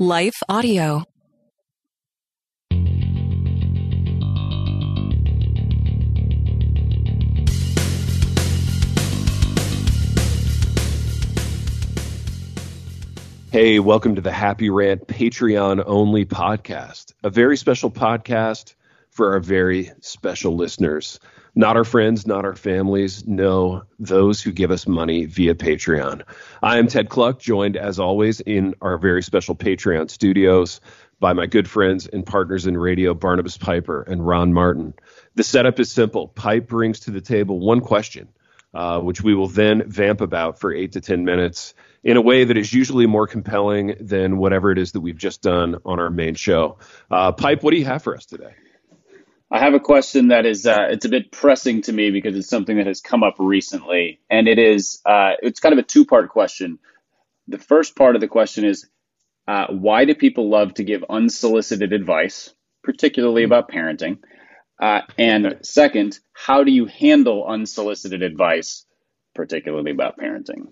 Life Audio. Hey, welcome to the Happy Rant Patreon only podcast, a very special podcast for our very special listeners. Not our friends, not our families, no, those who give us money via Patreon. I am Ted Kluck, joined as always in our very special Patreon studios by my good friends and partners in radio, Barnabas Piper and Ron Martin. The setup is simple. Pipe brings to the table one question, uh, which we will then vamp about for eight to 10 minutes in a way that is usually more compelling than whatever it is that we've just done on our main show. Uh, Pipe, what do you have for us today? I have a question that is uh, it's a bit pressing to me because it's something that has come up recently, and it is uh, it's kind of a two part question. The first part of the question is uh, why do people love to give unsolicited advice, particularly hmm. about parenting? Uh, and second, how do you handle unsolicited advice, particularly about parenting?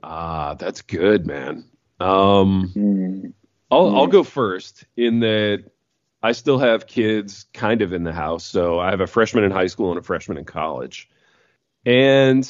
Ah, that's good, man. Um, mm. I'll, I'll go first in that I still have kids kind of in the house. So I have a freshman in high school and a freshman in college. And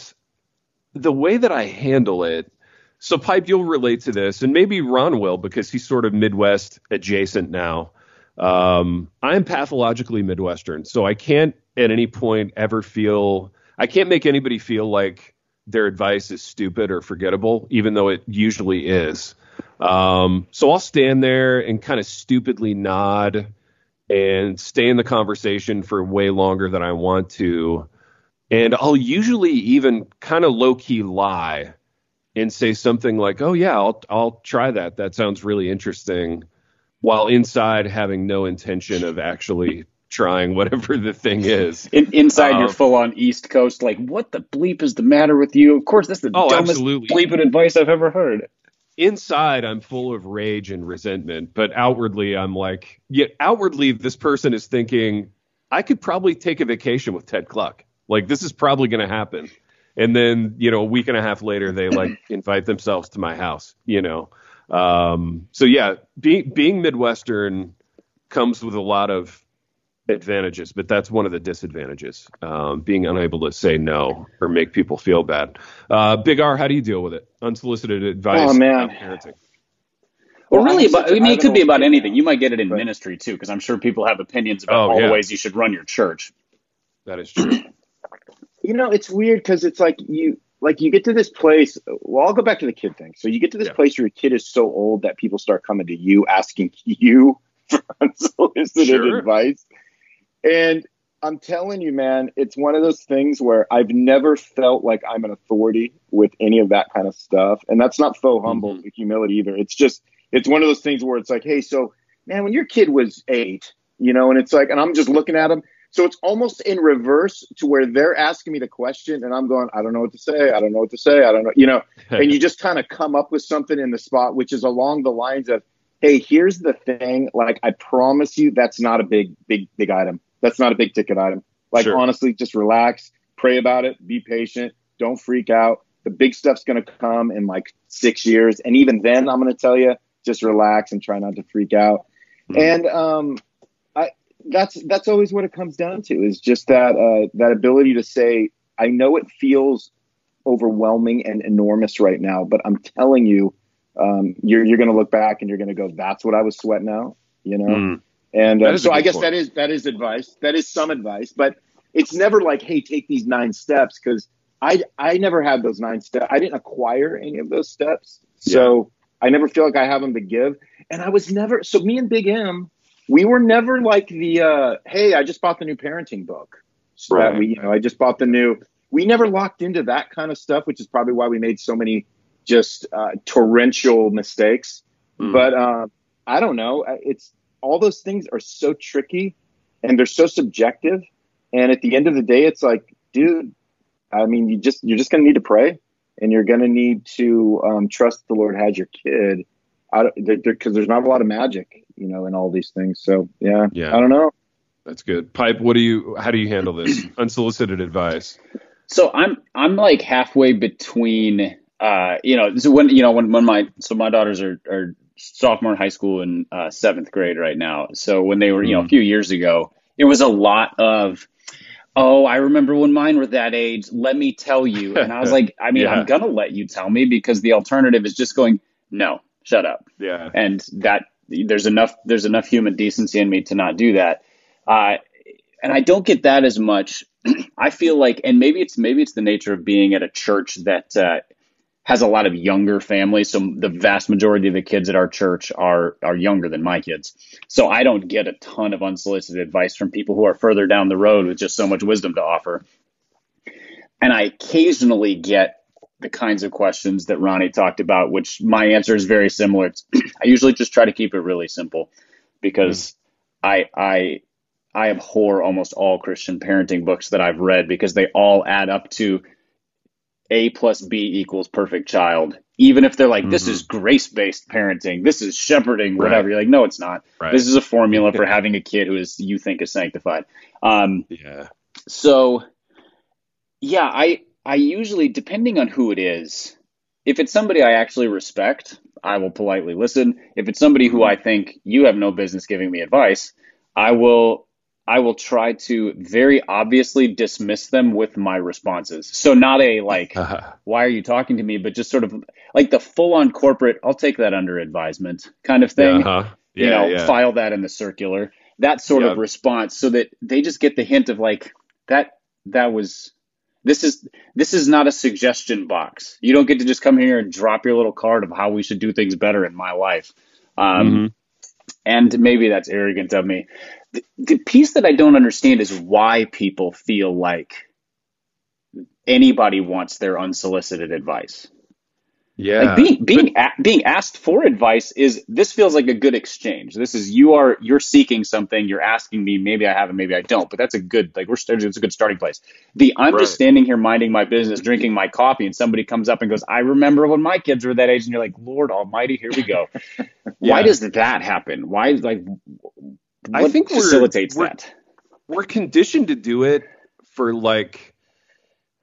the way that I handle it, so Pipe, you'll relate to this, and maybe Ron will because he's sort of Midwest adjacent now. Um, I'm pathologically Midwestern, so I can't at any point ever feel, I can't make anybody feel like their advice is stupid or forgettable, even though it usually is. Um, so I'll stand there and kind of stupidly nod and stay in the conversation for way longer than I want to. And I'll usually even kind of low key lie and say something like, "Oh yeah, I'll I'll try that. That sounds really interesting," while inside having no intention of actually trying whatever the thing is. In, inside, um, you're full on East Coast. Like, what the bleep is the matter with you? Of course, that's the oh, dumbest absolutely. bleeping advice I've ever heard inside I'm full of rage and resentment, but outwardly I'm like, yet outwardly this person is thinking I could probably take a vacation with Ted Kluck. Like this is probably going to happen. And then, you know, a week and a half later they like invite themselves to my house, you know. Um, so yeah, being being Midwestern comes with a lot of advantages, but that's one of the disadvantages. Um, being unable to say no or make people feel bad. Uh, Big R, how do you deal with it? Unsolicited advice. Oh man. Parenting. Well, really, about, I mean, it could be about anything. You might get it in ministry too, because I'm sure people have opinions about oh, all yeah. the ways you should run your church. That is true. you know, it's weird because it's like you like you get to this place. Well, I'll go back to the kid thing. So you get to this yeah. place where your kid is so old that people start coming to you asking you for unsolicited sure. advice. And I'm telling you, man, it's one of those things where I've never felt like I'm an authority with any of that kind of stuff. And that's not faux humble mm-hmm. humility either. It's just, it's one of those things where it's like, hey, so man, when your kid was eight, you know, and it's like, and I'm just looking at them. So it's almost in reverse to where they're asking me the question and I'm going, I don't know what to say. I don't know what to say. I don't know, you know, and you just kind of come up with something in the spot, which is along the lines of, Hey, here's the thing. Like, I promise you that's not a big, big, big item that's not a big ticket item. Like sure. honestly, just relax, pray about it, be patient, don't freak out. The big stuff's going to come in like six years, and even then, I'm going to tell you, just relax and try not to freak out. Mm-hmm. And um, I that's that's always what it comes down to is just that uh, that ability to say, I know it feels overwhelming and enormous right now, but I'm telling you, um, you're you're going to look back and you're going to go, that's what I was sweating out, you know. Mm. And uh, so I guess point. that is that is advice. That is some advice, but it's never like, hey, take these nine steps because I I never had those nine steps. I didn't acquire any of those steps, so yeah. I never feel like I have them to give. And I was never so me and Big M, we were never like the uh, hey, I just bought the new parenting book. So right. we, you know, I just bought the new. We never locked into that kind of stuff, which is probably why we made so many just uh, torrential mistakes. Mm. But uh, I don't know. It's all those things are so tricky and they're so subjective. And at the end of the day, it's like, dude, I mean, you just you're just gonna need to pray, and you're gonna need to um, trust the Lord has your kid, because there's not a lot of magic, you know, in all these things. So yeah, yeah, I don't know. That's good. Pipe, what do you? How do you handle this unsolicited advice? So I'm I'm like halfway between uh, you know, so when you know when when my so my daughters are are sophomore in high school and uh, seventh grade right now. So when they were you know a mm. few years ago, it was a lot of oh, I remember when mine were that age. Let me tell you. And I was like, I mean, yeah. I'm going to let you tell me because the alternative is just going, no, shut up. Yeah. And that there's enough, there's enough human decency in me to not do that. Uh, and I don't get that as much. I feel like, and maybe it's, maybe it's the nature of being at a church that, uh, has a lot of younger families. So the vast majority of the kids at our church are are younger than my kids. So I don't get a ton of unsolicited advice from people who are further down the road with just so much wisdom to offer. And I occasionally get the kinds of questions that Ronnie talked about, which my answer is very similar. I usually just try to keep it really simple because mm. I I I abhor almost all Christian parenting books that I've read because they all add up to a plus B equals perfect child. Even if they're like, mm-hmm. this is grace based parenting, this is shepherding, whatever. Right. You're like, no, it's not. Right. This is a formula for having a kid who is you think is sanctified. Um, yeah. So, yeah, I I usually, depending on who it is, if it's somebody I actually respect, I will politely listen. If it's somebody who I think you have no business giving me advice, I will I will try to very obviously dismiss them with my responses. So not a like, uh-huh. why are you talking to me, but just sort of like the full on corporate, I'll take that under advisement kind of thing. Uh-huh. Yeah, you know, yeah. file that in the circular. That sort of response so that they just get the hint of like that that was this is this is not a suggestion box. You don't get to just come here and drop your little card of how we should do things better in my life. Um, mm-hmm. And maybe that's arrogant of me the, the piece that I don't understand is why people feel like anybody wants their unsolicited advice. Yeah. Like being being a, being asked for advice is this feels like a good exchange. This is you are you're seeking something, you're asking me, maybe I have it, maybe I don't, but that's a good like we're it's a good starting place. The I'm right. just standing here minding my business, drinking my coffee, and somebody comes up and goes, I remember when my kids were that age, and you're like, Lord Almighty, here we go. yeah. Why does that happen? Why like I think facilitates we're, that? We're conditioned to do it for like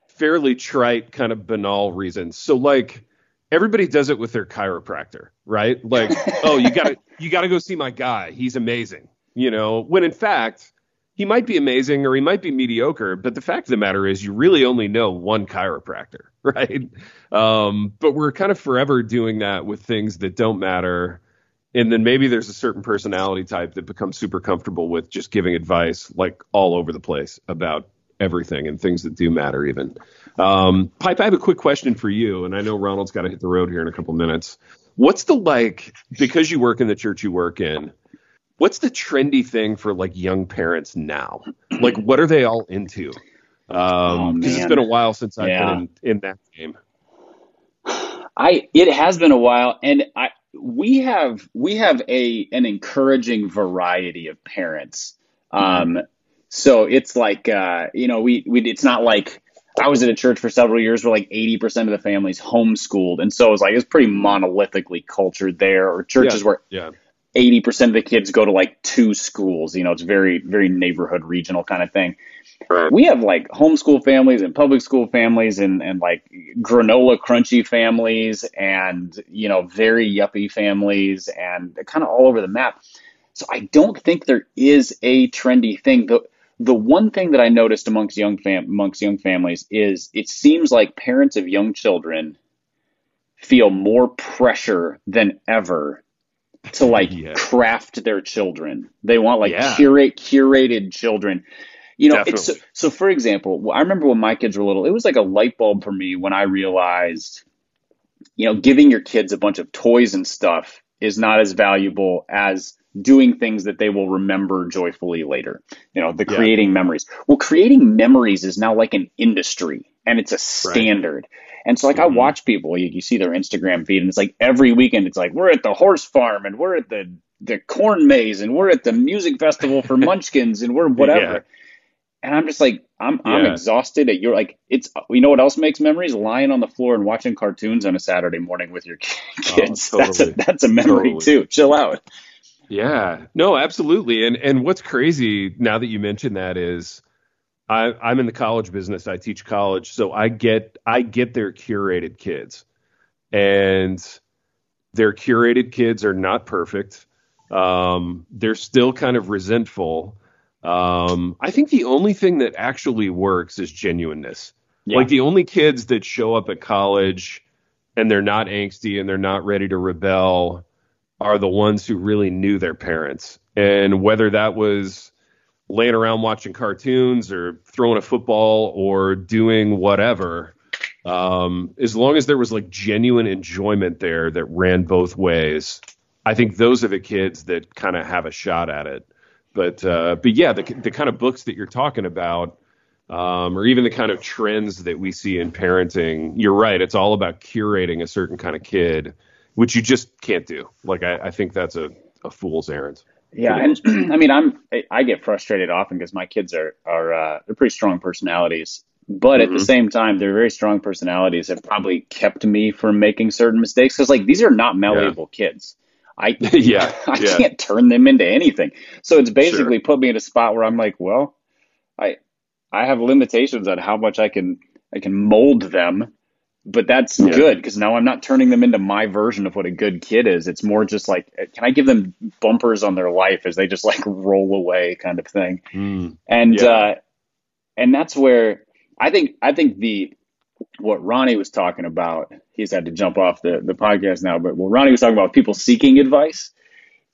fairly trite, kind of banal reasons. So like everybody does it with their chiropractor, right? Like, oh, you gotta you gotta go see my guy. He's amazing. You know, when in fact he might be amazing or he might be mediocre, but the fact of the matter is you really only know one chiropractor, right? Um, but we're kind of forever doing that with things that don't matter and then maybe there's a certain personality type that becomes super comfortable with just giving advice like all over the place about everything and things that do matter even. Um, pipe i have a quick question for you and i know ronald's got to hit the road here in a couple minutes. What's the like because you work in the church you work in what's the trendy thing for like young parents now? Like what are they all into? Because um, oh, it's been a while since i've yeah. been in, in that game. I it has been a while, and I we have we have a an encouraging variety of parents. Um, so it's like uh, you know we we it's not like I was at a church for several years where like 80% of the families homeschooled. And so it was like, it was pretty monolithically cultured there or churches yeah, where yeah. 80% of the kids go to like two schools. You know, it's very, very neighborhood regional kind of thing. We have like homeschool families and public school families and, and like granola crunchy families and, you know, very yuppie families and kind of all over the map. So I don't think there is a trendy thing. The, the one thing that I noticed amongst young fam- amongst young families is it seems like parents of young children feel more pressure than ever to like yeah. craft their children. They want like yeah. curate curated children. You know, it's, so, so for example, I remember when my kids were little, it was like a light bulb for me when I realized, you know, giving your kids a bunch of toys and stuff is not as valuable as doing things that they will remember joyfully later. You know, the yeah. creating memories. Well, creating memories is now like an industry and it's a standard. Right. And so like mm-hmm. I watch people, you, you see their Instagram feed and it's like every weekend it's like we're at the horse farm and we're at the the corn maze and we're at the music festival for munchkins and we're whatever. Yeah and I'm just like, I'm yeah. I'm exhausted. At you're like, it's you know what else makes memories? Lying on the floor and watching cartoons on a Saturday morning with your kids. Oh, totally. That's a that's a memory totally. too. Chill out. Yeah, no, absolutely. And and what's crazy now that you mention that is, I I'm in the college business. I teach college, so I get I get their curated kids. and their curated kids are not perfect. Um, they're still kind of resentful. Um, I think the only thing that actually works is genuineness. Yeah. Like the only kids that show up at college and they're not angsty and they're not ready to rebel are the ones who really knew their parents. And whether that was laying around watching cartoons or throwing a football or doing whatever, um, as long as there was like genuine enjoyment there that ran both ways, I think those are the kids that kind of have a shot at it. But uh, but yeah, the the kind of books that you're talking about, um, or even the kind of trends that we see in parenting, you're right. It's all about curating a certain kind of kid, which you just can't do. Like I, I think that's a, a fool's errand. Yeah, and I mean, I'm I get frustrated often because my kids are are uh, they're pretty strong personalities, but at mm-hmm. the same time, their very strong personalities have probably kept me from making certain mistakes because like these are not malleable yeah. kids. I yeah, I yeah. can't turn them into anything. So it's basically sure. put me in a spot where I'm like, well, I I have limitations on how much I can I can mold them but that's yeah. good because now I'm not turning them into my version of what a good kid is. It's more just like, can I give them bumpers on their life as they just like roll away kind of thing. Mm. And, yeah. uh, and that's where I think, I think the, what Ronnie was talking about, he's had to jump off the, the podcast now, but what Ronnie was talking about people seeking advice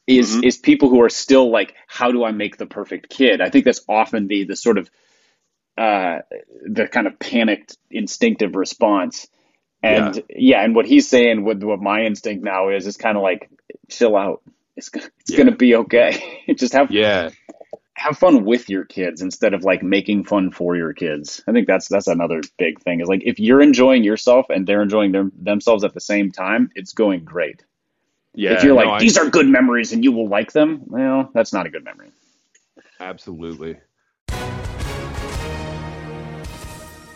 is, mm-hmm. is people who are still like, how do I make the perfect kid? I think that's often the, the sort of, uh, the kind of panicked instinctive response and yeah. yeah, and what he's saying with what my instinct now is is kind of like chill out. It's it's yeah. gonna be okay. Just have yeah have fun with your kids instead of like making fun for your kids. I think that's that's another big thing. Is like if you're enjoying yourself and they're enjoying their, themselves at the same time, it's going great. Yeah. If you're like no, these I, are good memories and you will like them, well, that's not a good memory. Absolutely.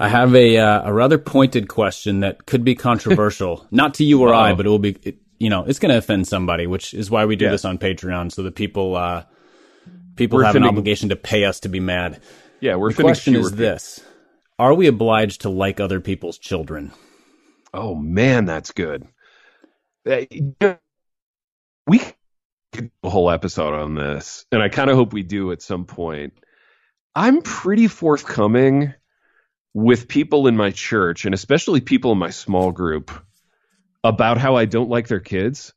I have a uh, a rather pointed question that could be controversial, not to you or Uh-oh. I, but it will be, it, you know, it's going to offend somebody, which is why we do yeah. this on Patreon, so that people uh, people we're have an obligation to pay us to be mad. Yeah, we're. The question is this: Are we obliged to like other people's children? Oh man, that's good. Uh, we could do a whole episode on this, and I kind of hope we do at some point. I'm pretty forthcoming with people in my church and especially people in my small group about how I don't like their kids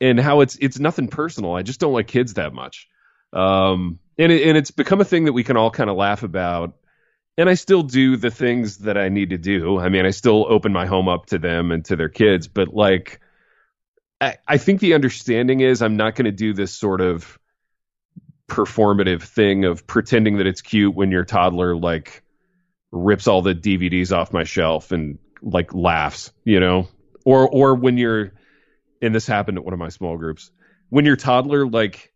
and how it's it's nothing personal. I just don't like kids that much. Um, and it, and it's become a thing that we can all kind of laugh about. And I still do the things that I need to do. I mean, I still open my home up to them and to their kids, but like I, I think the understanding is I'm not going to do this sort of performative thing of pretending that it's cute when your toddler like rips all the DVDs off my shelf and like laughs, you know, or or when you're, and this happened at one of my small groups, when your toddler like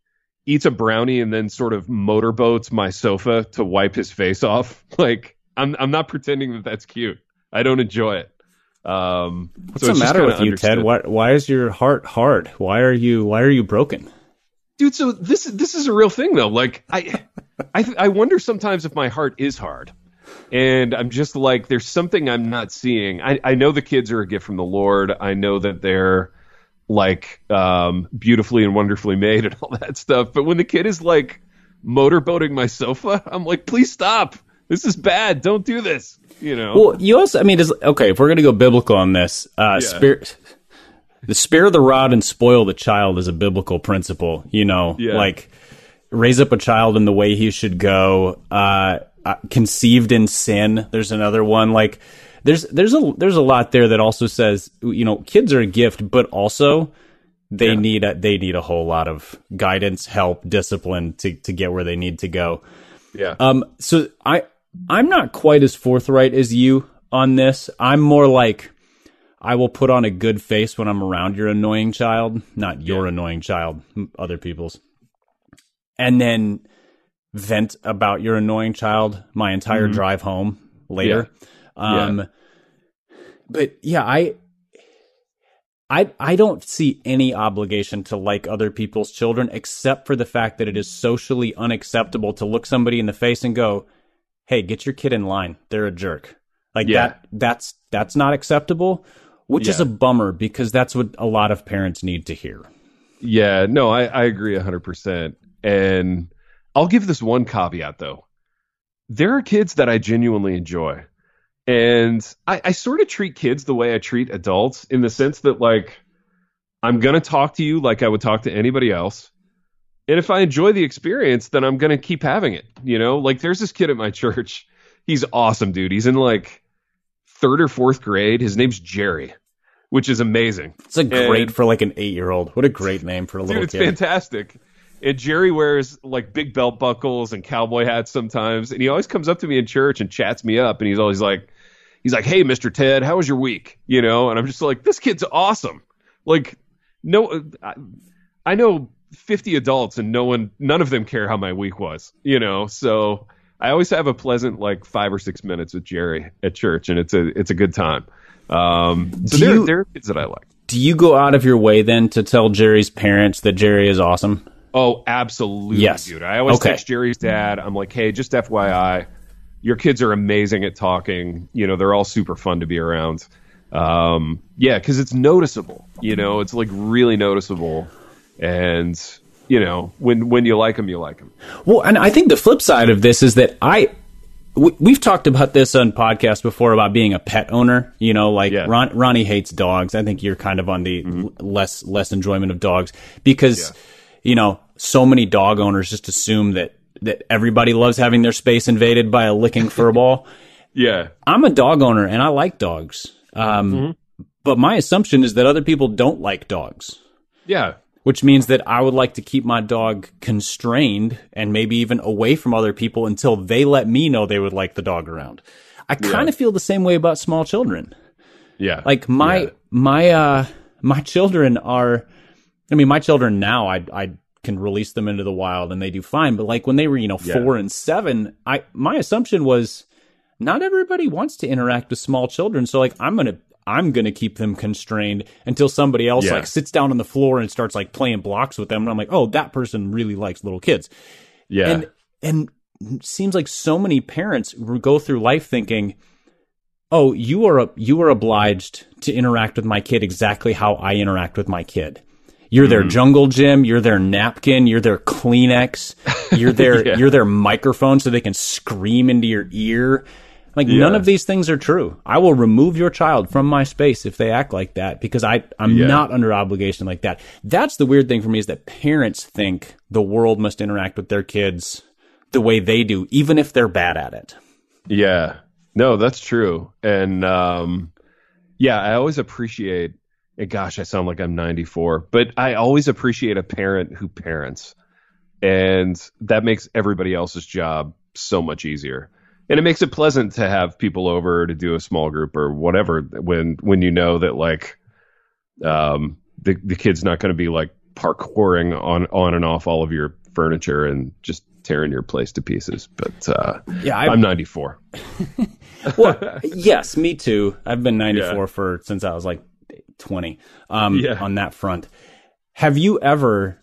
eats a brownie and then sort of motorboats my sofa to wipe his face off, like I'm I'm not pretending that that's cute. I don't enjoy it. Um, What's so the matter with you, Ted? Why why is your heart hard? Why are you why are you broken? Dude, so this this is a real thing though. Like I I I wonder sometimes if my heart is hard and I'm just like, there's something I'm not seeing. I, I know the kids are a gift from the Lord. I know that they're like um, beautifully and wonderfully made and all that stuff. But when the kid is like motorboating my sofa, I'm like, please stop. This is bad. Don't do this. You know. Well, you also, I mean, okay, if we're gonna go biblical on this, uh, yeah. spirit the spare the rod and spoil the child is a biblical principle. You know, yeah. like raise up a child in the way he should go. Uh, uh, conceived in sin. There's another one like there's there's a there's a lot there that also says you know kids are a gift, but also they yeah. need a, they need a whole lot of guidance, help, discipline to to get where they need to go. Yeah. Um. So I I'm not quite as forthright as you on this. I'm more like I will put on a good face when I'm around your annoying child, not your yeah. annoying child, other people's. And then vent about your annoying child my entire mm-hmm. drive home later. Yeah. Um yeah. but yeah, I I I don't see any obligation to like other people's children except for the fact that it is socially unacceptable to look somebody in the face and go, "Hey, get your kid in line. They're a jerk." Like yeah. that that's that's not acceptable, which yeah. is a bummer because that's what a lot of parents need to hear. Yeah, no, I I agree 100%. And I'll give this one caveat though. There are kids that I genuinely enjoy. And I, I sort of treat kids the way I treat adults in the sense that, like, I'm going to talk to you like I would talk to anybody else. And if I enjoy the experience, then I'm going to keep having it. You know, like, there's this kid at my church. He's awesome, dude. He's in like third or fourth grade. His name's Jerry, which is amazing. It's a great and, for like an eight year old. What a great name for a little dude, it's kid. fantastic. And Jerry wears like big belt buckles and cowboy hats sometimes. And he always comes up to me in church and chats me up. And he's always like, he's like, Hey, Mr. Ted, how was your week? You know, and I'm just like, this kid's awesome. Like, no, I, I know 50 adults and no one, none of them care how my week was, you know? So I always have a pleasant like five or six minutes with Jerry at church and it's a, it's a good time. Um, so there, you, there are kids that I like. Do you go out of your way then to tell Jerry's parents that Jerry is awesome? Oh, absolutely, yes. dude. I always okay. text Jerry's dad. I'm like, hey, just FYI, your kids are amazing at talking. You know, they're all super fun to be around. Um, yeah, because it's noticeable. You know, it's like really noticeable, and you know, when when you like them, you like them. Well, and I think the flip side of this is that I we've talked about this on podcast before about being a pet owner. You know, like yeah. Ron, Ronnie hates dogs. I think you're kind of on the mm-hmm. less less enjoyment of dogs because. Yeah you know, so many dog owners just assume that that everybody loves having their space invaded by a licking furball. yeah, I'm a dog owner and I like dogs. Um, mm-hmm. But my assumption is that other people don't like dogs. Yeah. Which means that I would like to keep my dog constrained and maybe even away from other people until they let me know they would like the dog around. I kind of yeah. feel the same way about small children. Yeah. Like my yeah. my uh my children are I mean, my children now, I I can release them into the wild and they do fine. But like when they were, you know, yeah. four and seven, I my assumption was not everybody wants to interact with small children. So like I'm gonna I'm gonna keep them constrained until somebody else yeah. like sits down on the floor and starts like playing blocks with them. And I'm like, oh, that person really likes little kids. Yeah. And and seems like so many parents go through life thinking, oh, you are you are obliged to interact with my kid exactly how I interact with my kid. You're their mm. jungle gym. You're their napkin. You're their Kleenex. You're their yeah. you're their microphone so they can scream into your ear. Like yeah. none of these things are true. I will remove your child from my space if they act like that because I I'm yeah. not under obligation like that. That's the weird thing for me is that parents think the world must interact with their kids the way they do, even if they're bad at it. Yeah. No, that's true. And um yeah, I always appreciate gosh, I sound like I'm 94, but I always appreciate a parent who parents. And that makes everybody else's job so much easier. And it makes it pleasant to have people over to do a small group or whatever when when you know that like um the the kid's not going to be like parkouring on on and off all of your furniture and just tearing your place to pieces. But uh, yeah, i am 94. well, yes, me too. I've been 94 yeah. for since I was like 20 um, yeah. on that front. Have you ever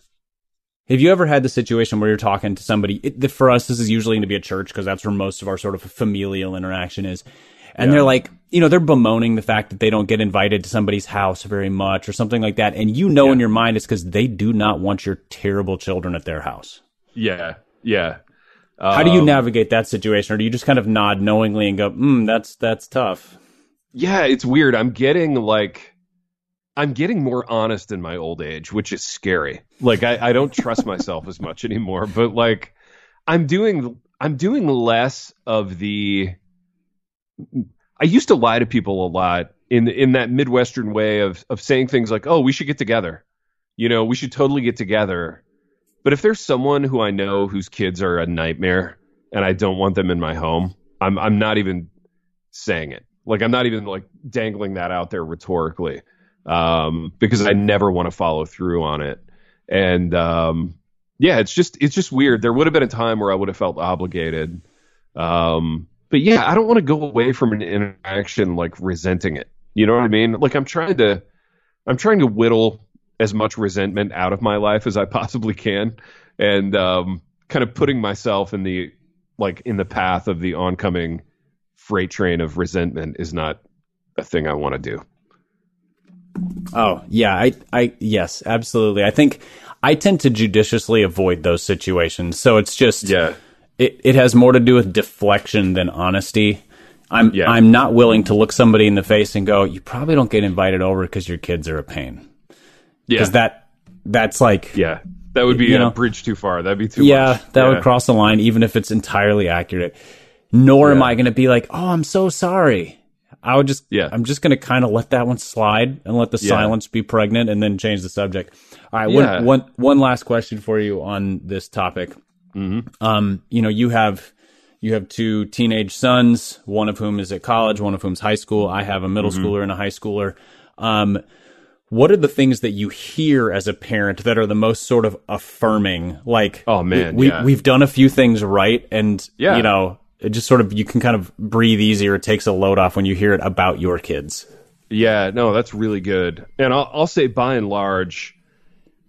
have you ever had the situation where you're talking to somebody? It, for us, this is usually going to be a church because that's where most of our sort of familial interaction is. And yeah. they're like, you know, they're bemoaning the fact that they don't get invited to somebody's house very much or something like that. And you know yeah. in your mind it's because they do not want your terrible children at their house. Yeah. Yeah. Um, How do you um, navigate that situation? Or do you just kind of nod knowingly and go, hmm, that's, that's tough? Yeah, it's weird. I'm getting like, I'm getting more honest in my old age, which is scary. Like I, I don't trust myself as much anymore. But like I'm doing I'm doing less of the I used to lie to people a lot in in that midwestern way of of saying things like, "Oh, we should get together." You know, we should totally get together. But if there's someone who I know whose kids are a nightmare and I don't want them in my home, I'm I'm not even saying it. Like I'm not even like dangling that out there rhetorically. Um, because I never want to follow through on it. And um, yeah, it's just it's just weird. There would have been a time where I would have felt obligated. Um, but yeah, I don't want to go away from an interaction like resenting it. You know what I mean? Like I'm trying to I'm trying to whittle as much resentment out of my life as I possibly can, and um, kind of putting myself in the like in the path of the oncoming freight train of resentment is not a thing I want to do. Oh yeah, I I yes, absolutely. I think I tend to judiciously avoid those situations. So it's just yeah. It it has more to do with deflection than honesty. I'm yeah. I'm not willing to look somebody in the face and go, "You probably don't get invited over because your kids are a pain." Yeah, because that that's like yeah, that would be a know, bridge too far. That'd be too yeah, much. that yeah. would cross the line, even if it's entirely accurate. Nor yeah. am I going to be like, "Oh, I'm so sorry." I would just yeah, I'm just going to kind of let that one slide and let the yeah. silence be pregnant, and then change the subject. All right, one one one last question for you on this topic. Mm-hmm. Um, you know, you have you have two teenage sons, one of whom is at college, one of whom's high school. I have a middle mm-hmm. schooler and a high schooler. Um, what are the things that you hear as a parent that are the most sort of affirming? Like, oh man, we, yeah. we've done a few things right, and yeah. you know, it just sort of you can kind of breathe easier. It takes a load off when you hear it about your kids. Yeah, no, that's really good. And I'll, I'll say by and large,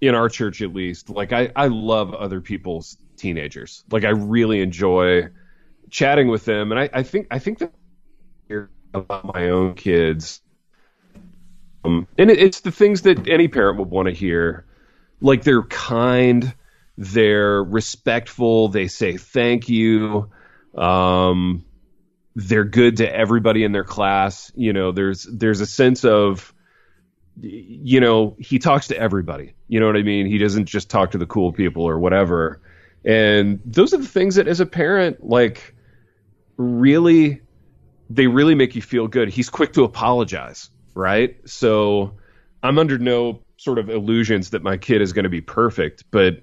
in our church at least, like I, I love other people's teenagers. Like I really enjoy chatting with them, and I, I think I think that about my own kids, um, and it, it's the things that any parent would want to hear. Like they're kind, they're respectful, they say thank you, um, they're good to everybody in their class. You know, there's there's a sense of you know, he talks to everybody. You know what I mean? He doesn't just talk to the cool people or whatever. And those are the things that as a parent, like really they really make you feel good. He's quick to apologize, right? So I'm under no sort of illusions that my kid is going to be perfect, but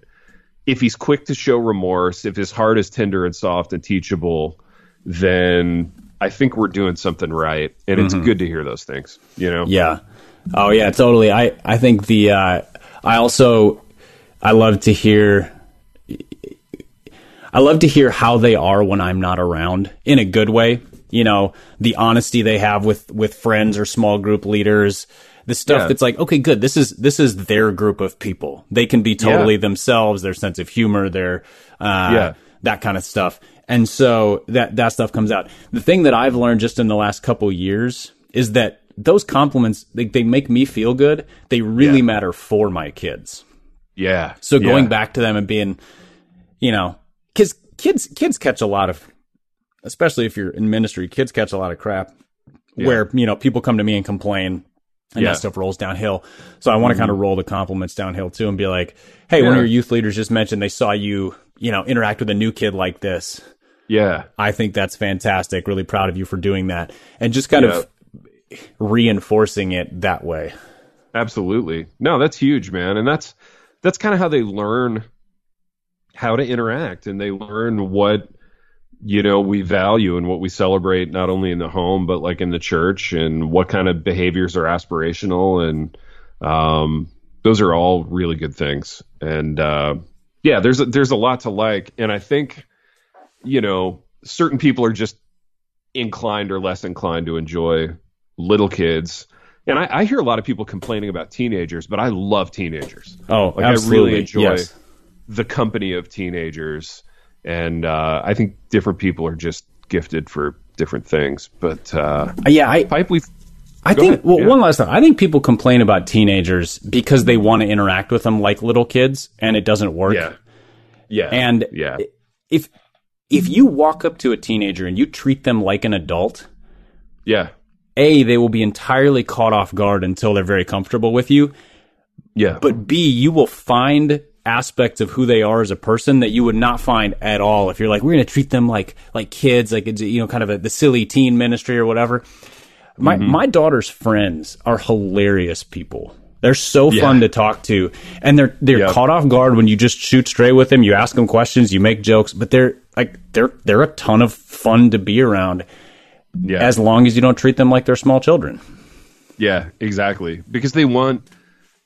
if he's quick to show remorse, if his heart is tender and soft and teachable, then I think we're doing something right. And it's mm-hmm. good to hear those things, you know? Yeah. Oh yeah, totally. I, I think the, uh, I also, I love to hear I love to hear how they are when I'm not around in a good way. You know, the honesty they have with with friends or small group leaders. The stuff yeah. that's like, okay, good. This is this is their group of people. They can be totally yeah. themselves. Their sense of humor, their uh, yeah. that kind of stuff. And so that that stuff comes out. The thing that I've learned just in the last couple years is that those compliments they, they make me feel good. They really yeah. matter for my kids. Yeah. So going back to them and being, you know, because kids kids catch a lot of, especially if you're in ministry, kids catch a lot of crap where you know people come to me and complain. And yeah. that stuff rolls downhill. So I want to mm-hmm. kind of roll the compliments downhill too and be like, hey, yeah. one of your youth leaders just mentioned they saw you, you know, interact with a new kid like this. Yeah. I think that's fantastic. Really proud of you for doing that. And just kind yeah. of reinforcing it that way. Absolutely. No, that's huge, man. And that's that's kind of how they learn how to interact and they learn what you know we value and what we celebrate not only in the home but like in the church and what kind of behaviors are aspirational and um, those are all really good things. And uh, yeah there's a, there's a lot to like. And I think you know certain people are just inclined or less inclined to enjoy little kids. And I, I hear a lot of people complaining about teenagers but I love teenagers. Oh like absolutely. I really enjoy yes. the company of teenagers, and uh, I think different people are just gifted for different things. But uh, yeah, I pipe we. I think well, yeah. one last thing. I think people complain about teenagers because they want to interact with them like little kids, and it doesn't work. Yeah, yeah, and yeah. If if you walk up to a teenager and you treat them like an adult, yeah, A, they will be entirely caught off guard until they're very comfortable with you. Yeah. But B, you will find aspects of who they are as a person that you would not find at all if you're like, we're going to treat them like, like kids, like, it's you know, kind of a, the silly teen ministry or whatever. My, mm-hmm. my daughter's friends are hilarious people. They're so yeah. fun to talk to, and they're they're yep. caught off guard when you just shoot straight with them. You ask them questions, you make jokes, but they're like they're they're a ton of fun to be around. Yeah. As long as you don't treat them like they're small children. Yeah, exactly. Because they want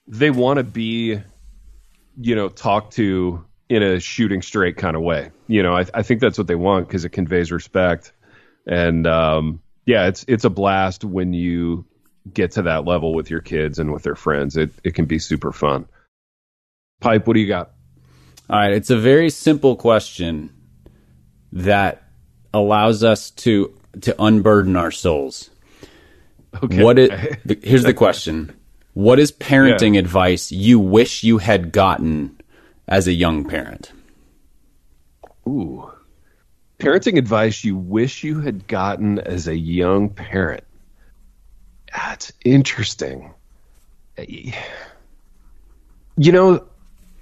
they want to be, you know, talked to in a shooting straight kind of way. You know, I, I think that's what they want because it conveys respect. And um, yeah, it's it's a blast when you get to that level with your kids and with their friends. It it can be super fun. Pipe, what do you got? All right, it's a very simple question that allows us to to unburden our souls. Okay. What is here's the question. What is parenting yeah. advice you wish you had gotten as a young parent? Ooh. Parenting advice you wish you had gotten as a young parent. That's interesting. You know,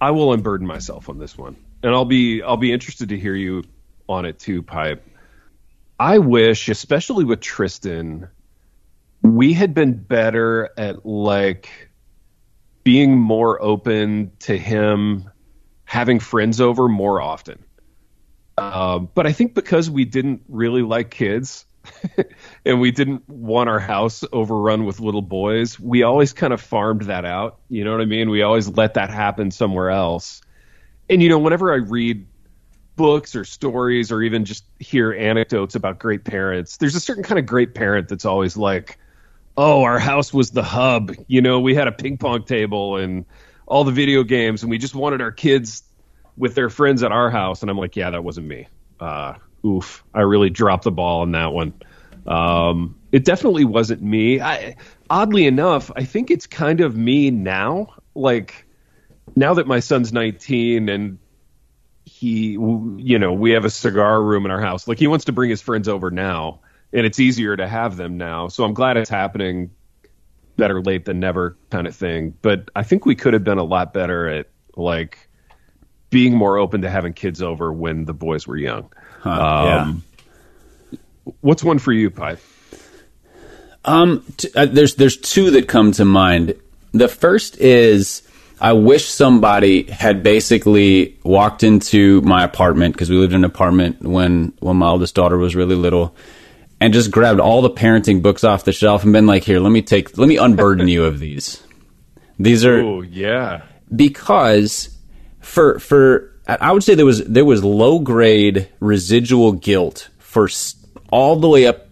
I will unburden myself on this one. And I'll be I'll be interested to hear you on it too, Pipe. I wish, especially with Tristan, we had been better at like being more open to him having friends over more often. Uh, but I think because we didn't really like kids and we didn't want our house overrun with little boys, we always kind of farmed that out. You know what I mean? We always let that happen somewhere else. And, you know, whenever I read books or stories or even just hear anecdotes about great parents, there's a certain kind of great parent that's always like, oh, our house was the hub. You know, we had a ping pong table and all the video games, and we just wanted our kids with their friends at our house. And I'm like, yeah, that wasn't me. Uh, oof, I really dropped the ball on that one. Um, it definitely wasn't me. I, oddly enough, I think it's kind of me now. Like now that my son's 19 and he, you know, we have a cigar room in our house. Like he wants to bring his friends over now and it's easier to have them now. So I'm glad it's happening. Better late than never, kind of thing. But I think we could have been a lot better at like being more open to having kids over when the boys were young. Huh, um, yeah. What's one for you, Pipe? Um, t- uh, there's there's two that come to mind. The first is I wish somebody had basically walked into my apartment because we lived in an apartment when when my oldest daughter was really little and just grabbed all the parenting books off the shelf and been like, here, let me take, let me unburden you of these. These are, oh yeah, because for for I would say there was there was low grade residual guilt for all the way up.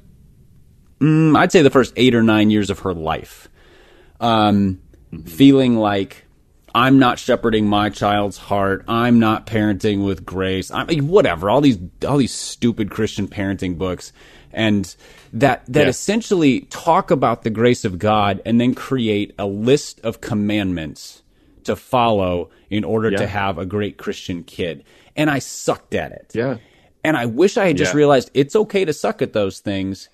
Mm, I'd say the first eight or nine years of her life, um, mm-hmm. feeling like I'm not shepherding my child's heart. I'm not parenting with grace. I mean, whatever. All these all these stupid Christian parenting books and that that yeah. essentially talk about the grace of God and then create a list of commandments to follow in order yeah. to have a great Christian kid. And I sucked at it. Yeah. And I wish I had just yeah. realized it's okay to suck at those things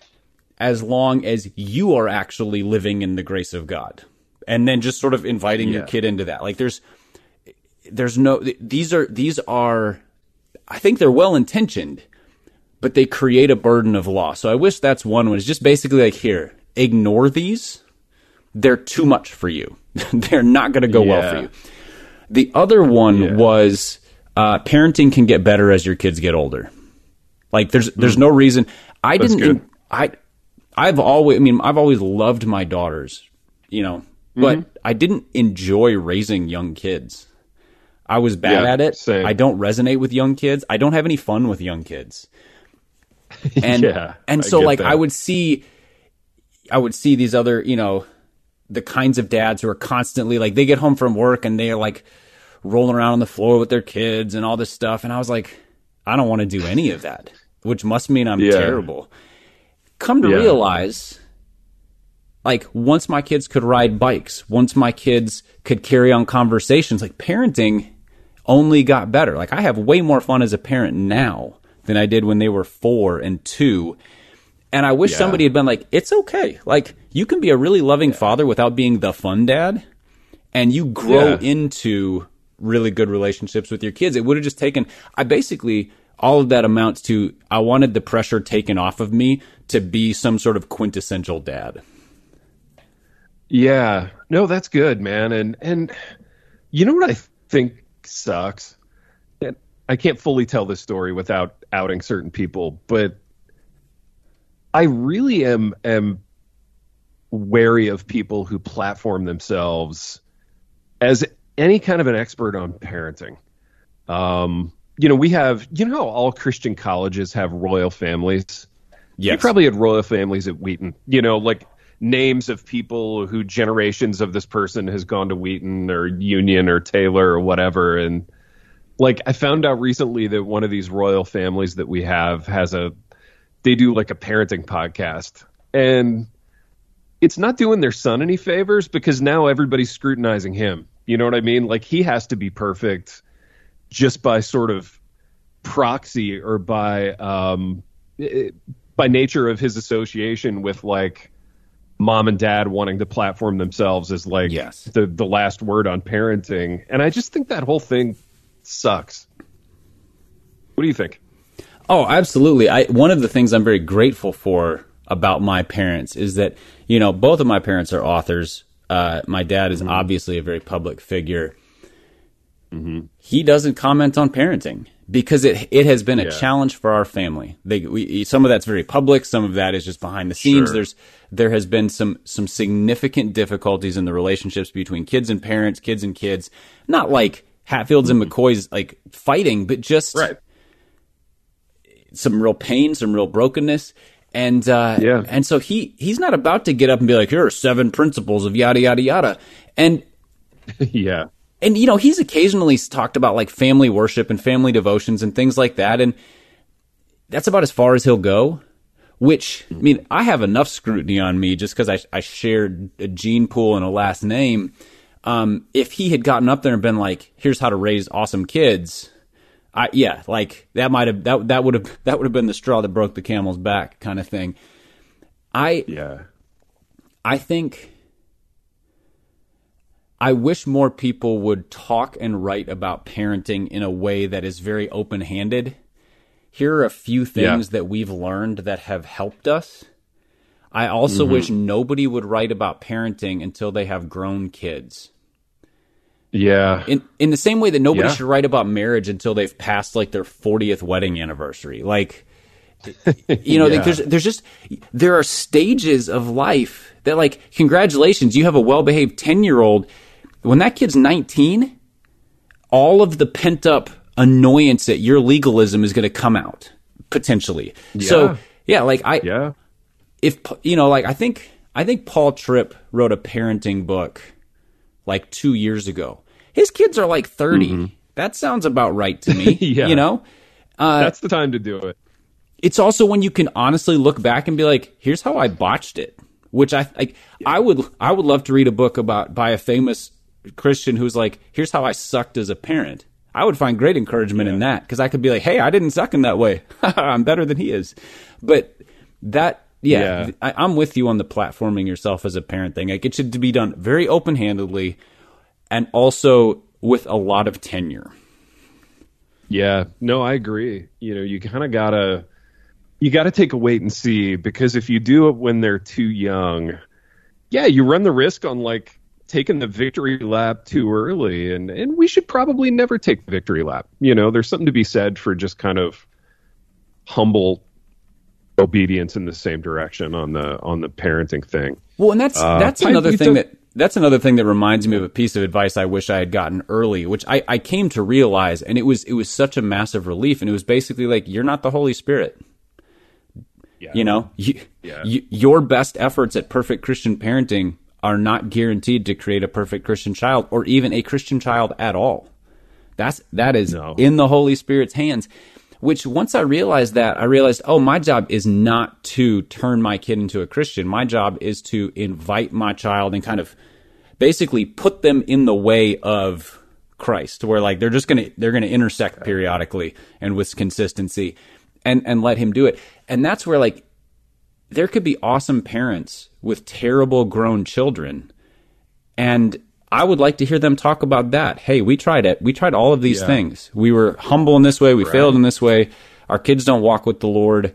as long as you are actually living in the grace of God. And then just sort of inviting your kid into that. Like there's there's no these are these are I think they're well intentioned but they create a burden of law. So I wish that's one was just basically like here, ignore these. They're too much for you. They're not going to go yeah. well for you. The other one yeah. was uh, parenting can get better as your kids get older. Like there's there's mm. no reason I that's didn't I I've always I mean I've always loved my daughters, you know, but mm-hmm. I didn't enjoy raising young kids. I was bad yeah, at it. Same. I don't resonate with young kids. I don't have any fun with young kids. and yeah, and so like that. I would see, I would see these other you know, the kinds of dads who are constantly like they get home from work and they're like rolling around on the floor with their kids and all this stuff, and I was like, I don't want to do any of that, which must mean I'm yeah. terrible. Come to yeah. realize. Like once my kids could ride bikes, once my kids could carry on conversations, like parenting only got better. Like I have way more fun as a parent now than I did when they were four and two. And I wish yeah. somebody had been like, it's okay. Like, you can be a really loving yeah. father without being the fun dad, and you grow yeah. into really good relationships with your kids. It would have just taken, I basically, all of that amounts to, I wanted the pressure taken off of me to be some sort of quintessential dad. Yeah. No, that's good, man. And, and, you know what I think sucks? I can't fully tell this story without outing certain people, but I really am am wary of people who platform themselves as any kind of an expert on parenting. Um, you know, we have, you know, all Christian colleges have royal families. Yes. You probably had royal families at Wheaton. You know, like names of people who generations of this person has gone to Wheaton or Union or Taylor or whatever. And like, I found out recently that one of these royal families that we have has a they do like a parenting podcast and it's not doing their son any favors because now everybody's scrutinizing him. You know what I mean? Like he has to be perfect just by sort of proxy or by um by nature of his association with like mom and dad wanting to platform themselves as like yes. the the last word on parenting. And I just think that whole thing sucks. What do you think? Oh, absolutely. I one of the things I'm very grateful for about my parents is that you know both of my parents are authors. Uh, my dad is mm-hmm. obviously a very public figure. Mm-hmm. He doesn't comment on parenting because it it has been a yeah. challenge for our family. They, we, some of that's very public, some of that is just behind the scenes. Sure. There's there has been some some significant difficulties in the relationships between kids and parents, kids and kids. Not like Hatfields mm-hmm. and McCoys like fighting, but just right some real pain, some real brokenness. And uh, yeah, and so he he's not about to get up and be like, here are seven principles of yada yada yada. And yeah, and you know he's occasionally talked about like family worship and family devotions and things like that, and that's about as far as he'll go. Which I mean, I have enough scrutiny on me just because I I shared a gene pool and a last name. Um, if he had gotten up there and been like, "Here's how to raise awesome kids," I yeah, like that might have that that would have that would have been the straw that broke the camel's back kind of thing. I yeah. I think I wish more people would talk and write about parenting in a way that is very open-handed. Here are a few things yeah. that we've learned that have helped us. I also mm-hmm. wish nobody would write about parenting until they have grown kids. Yeah. In in the same way that nobody yeah. should write about marriage until they've passed like their 40th wedding anniversary. Like you know, yeah. there's there's just there are stages of life that like congratulations, you have a well-behaved 10-year-old when that kid's 19, all of the pent-up annoyance at your legalism is going to come out potentially. Yeah. So, yeah, like I Yeah. If you know, like I think I think Paul Tripp wrote a parenting book like 2 years ago his kids are like 30. Mm-hmm. That sounds about right to me. yeah. You know? Uh, That's the time to do it. It's also when you can honestly look back and be like, here's how I botched it. Which I like yeah. I would I would love to read a book about by a famous Christian who's like, here's how I sucked as a parent. I would find great encouragement yeah. in that because I could be like, hey, I didn't suck in that way. I'm better than he is. But that yeah, yeah. I, am with you on the platforming yourself as a parent thing. Like it should be done very open handedly and also with a lot of tenure. Yeah, no, I agree. You know, you kind of gotta you gotta take a wait and see because if you do it when they're too young, yeah, you run the risk on like taking the victory lap too early, and and we should probably never take the victory lap. You know, there's something to be said for just kind of humble obedience in the same direction on the on the parenting thing. Well, and that's uh, that's another thing that that's another thing that reminds me of a piece of advice I wish I had gotten early, which I, I came to realize, and it was it was such a massive relief, and it was basically like you're not the Holy Spirit. Yeah. You know, you, yeah. you, your best efforts at perfect Christian parenting are not guaranteed to create a perfect Christian child, or even a Christian child at all. That's that is no. in the Holy Spirit's hands. Which once I realized that, I realized, oh, my job is not to turn my kid into a Christian. My job is to invite my child and kind of basically put them in the way of Christ, where like they're just gonna they're gonna intersect periodically and with consistency, and and let Him do it. And that's where like there could be awesome parents with terrible grown children. And I would like to hear them talk about that. Hey, we tried it. We tried all of these yeah. things. We were humble in this way. We right. failed in this way. Our kids don't walk with the Lord.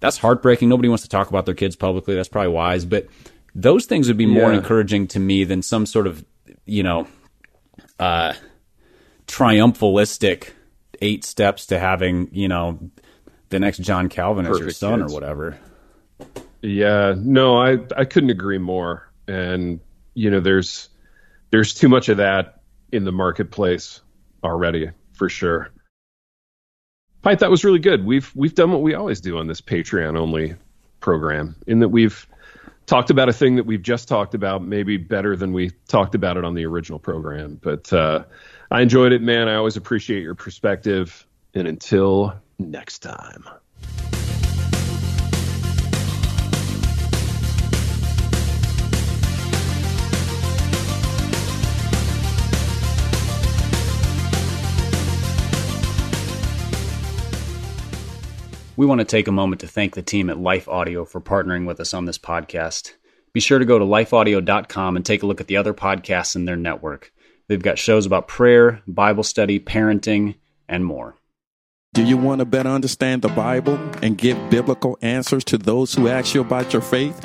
That's heartbreaking. Nobody wants to talk about their kids publicly. That's probably wise. But those things would be more yeah. encouraging to me than some sort of, you know, uh, triumphalistic eight steps to having, you know, the next John Calvin Perfect as your son kids. or whatever. Yeah, no, I I couldn't agree more. And you know, there's there's too much of that in the marketplace already, for sure. Pipe, that was really good. We've we've done what we always do on this Patreon only program, in that we've talked about a thing that we've just talked about, maybe better than we talked about it on the original program. But uh, I enjoyed it, man. I always appreciate your perspective. And until next time. We want to take a moment to thank the team at Life Audio for partnering with us on this podcast. Be sure to go to lifeaudio.com and take a look at the other podcasts in their network. They've got shows about prayer, Bible study, parenting, and more. Do you want to better understand the Bible and give biblical answers to those who ask you about your faith?